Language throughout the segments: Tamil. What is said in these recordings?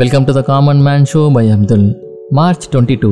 Welcome to the common man show by Abdul March twenty two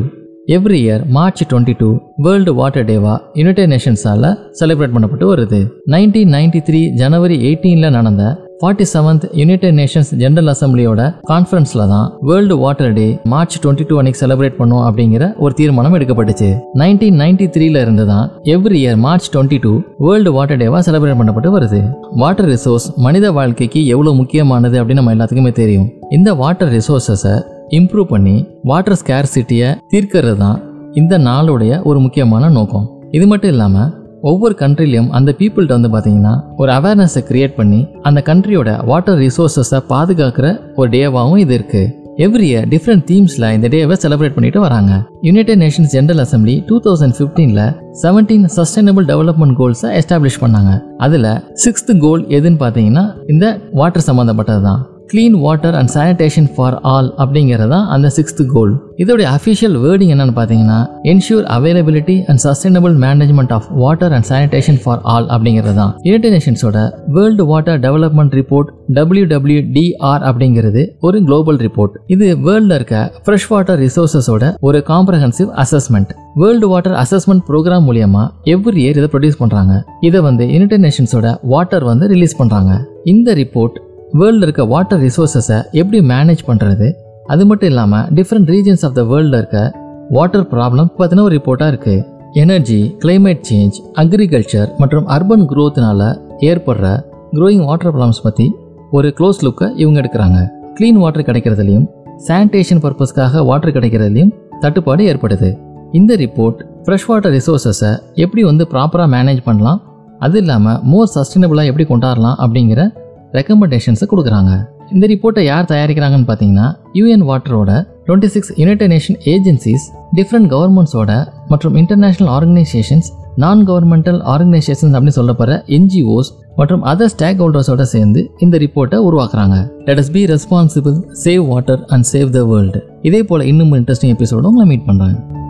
every year March twenty two world water டேவா United நேஷன்ஸால் செலிப்ரேட் பண்ணப்பட்டு வருது. நைன்டீன் நைன்டி த்ரீ ஜனவரி எயிட்டீனில் நடந்த forty seventh United Nations General அசம்பிளியோட கான்ஃபரன்ஸில் தான் world water day March twenty two அன்னைக்கு செலிப்ரேட் பண்ணும் அப்படிங்கிற ஒரு தீர்மானம் எடுக்கப்பட்டுச்சு. நைன்டீன் நைன்டி த்ரீல இருந்து தான் every year March twenty two world water டேவா celebrate பண்ணப்பட்டு வருது. வாட்டர் ரிசோர்ஸ் மனித வாழ்க்கைக்கு எவ்வளோ முக்கியமானது அப்படின்னு நம்ம எல்லாத்துக்குமே தெரியும். இந்த வாட்டர் ரிசோர்ஸஸை இம்ப்ரூவ் பண்ணி வாட்டர் ஸ்கேர்சிட்டியை தீர்க்கிறது தான் இந்த நாளுடைய ஒரு முக்கியமான நோக்கம். இது மட்டும் இல்லாமல் ஒவ்வொரு கண்ட்ரிலையும் அந்த பீப்புள்கிட்ட வந்து பார்த்தீங்கன்னா ஒரு அவேர்னஸை கிரியேட் பண்ணி அந்த கண்ட்ரியோட வாட்டர் ரிசோர்ஸஸை பாதுகாக்கிற ஒரு டேவாகவும் இது இருக்குது எவ்ரி இயர் டிஃப்ரெண்ட் தீம்ஸில் இந்த டேவை செலிப்ரேட் பண்ணிட்டு வராங்க. United Nations General Assembly two thousand ஃபிஃப்டீனில் seventeen sustainable development கோல்ஸை எஸ்டாப்ளிஷ் பண்ணாங்க. அதில் சிக்ஸ்த் கோல் எதுன்னு பார்த்தீங்கன்னா இந்த வாட்டர் சம்மந்தப்பட்டது தான் clean water and sanitation for all அப்படிங்கிறது தான் அந்த சிக்ஸ்த் கோல் இதோடைய அஃபிஷியல் வேர்டிங் என்னன்னு பார்த்தீங்கன்னா ensure availability and sustainable management of water and sanitation for all அப்படிங்கிறது தான் United நேஷன்ஸோட world water development report WWDR அப்படிங்கிறது ஒரு குளோபல் ரிப்போர்ட் இது வேர்ல்டில் இருக்க ஃப்ரெஷ் வாட்டர் ரிசோர்ஸஸோட ஒரு comprehensive assessment world water assessment programme மூலியமா எவ்ரி இயர் இதை ப்ரொடியூஸ் பண்றாங்க. இதை வந்து யுனைடெட் நேஷன்ஸோட வாட்டர் வந்து ரிலீஸ் பண்றாங்க. இந்த ரிப்போர்ட் வேர்ல்டில் இருக்க வாட்டர் ரிசோர்ஸஸை எப்படி மேனேஜ் பண்ணுறது அது மட்டும் இல்லாமல் டிஃப்ரெண்ட் ரீஜன்ஸ் ஆஃப் த வேர்ல்டில் இருக்க வாட்டர் ப்ராப்ளம் பற்றின ஒரு ரிப்போர்ட்டாக இருக்குது எனர்ஜி கிளைமேட் சேஞ்ச் அக்ரிகல்ச்சர் மற்றும் அர்பன் growthனால ஏற்படுற க்ரோயிங் வாட்டர் ப்ராப்ளம்ஸ் பற்றி ஒரு க்ளோஸ் லுக்கை இவங்க எடுக்கிறாங்க. க்ளீன் வாட்டர் கிடைக்கிறதுலையும் சானிடேஷன் பர்பஸ்க்காக வாட்டர் கிடைக்கிறதுலையும் தட்டுப்பாடு ஏற்படுது. இந்த ரிப்போர்ட் ஃப்ரெஷ் வாட்டர் ரிசோர்ஸஸை எப்படி வந்து ப்ராப்பராக மேனேஜ் பண்ணலாம்? அது இல்லாமல் மோர் சஸ்டைனபிளாக எப்படி கொண்டாடலாம் அப்படிங்கிற ரெக்கமெண்டேஷன்ஸை கொடுக்குறாங்க. இந்த ரிப்போர்ட்டை யார் தயாரிக்கிறாங்கன்னு பார்த்தீங்கன்னா யூஎன் வாட்டரோட twenty six united nation agencies different கவர்மெண்ட்ஸோட மற்றும் international organisations non governmental organisations அப்படின்னு சொல்லப்படுற என்ஜிஓஸ் மற்றும் அதர் ஸ்டேக் ஹோல்டர்ஸோட சேர்ந்து இந்த ரிப்போர்ட்டை உருவாக்குறாங்க. Let us be responsible save water and save the world இதே போல் இன்னும் இன்ட்ரெஸ்டிங் எபிசோட உங்களை மீட் பண்ணுறாங்க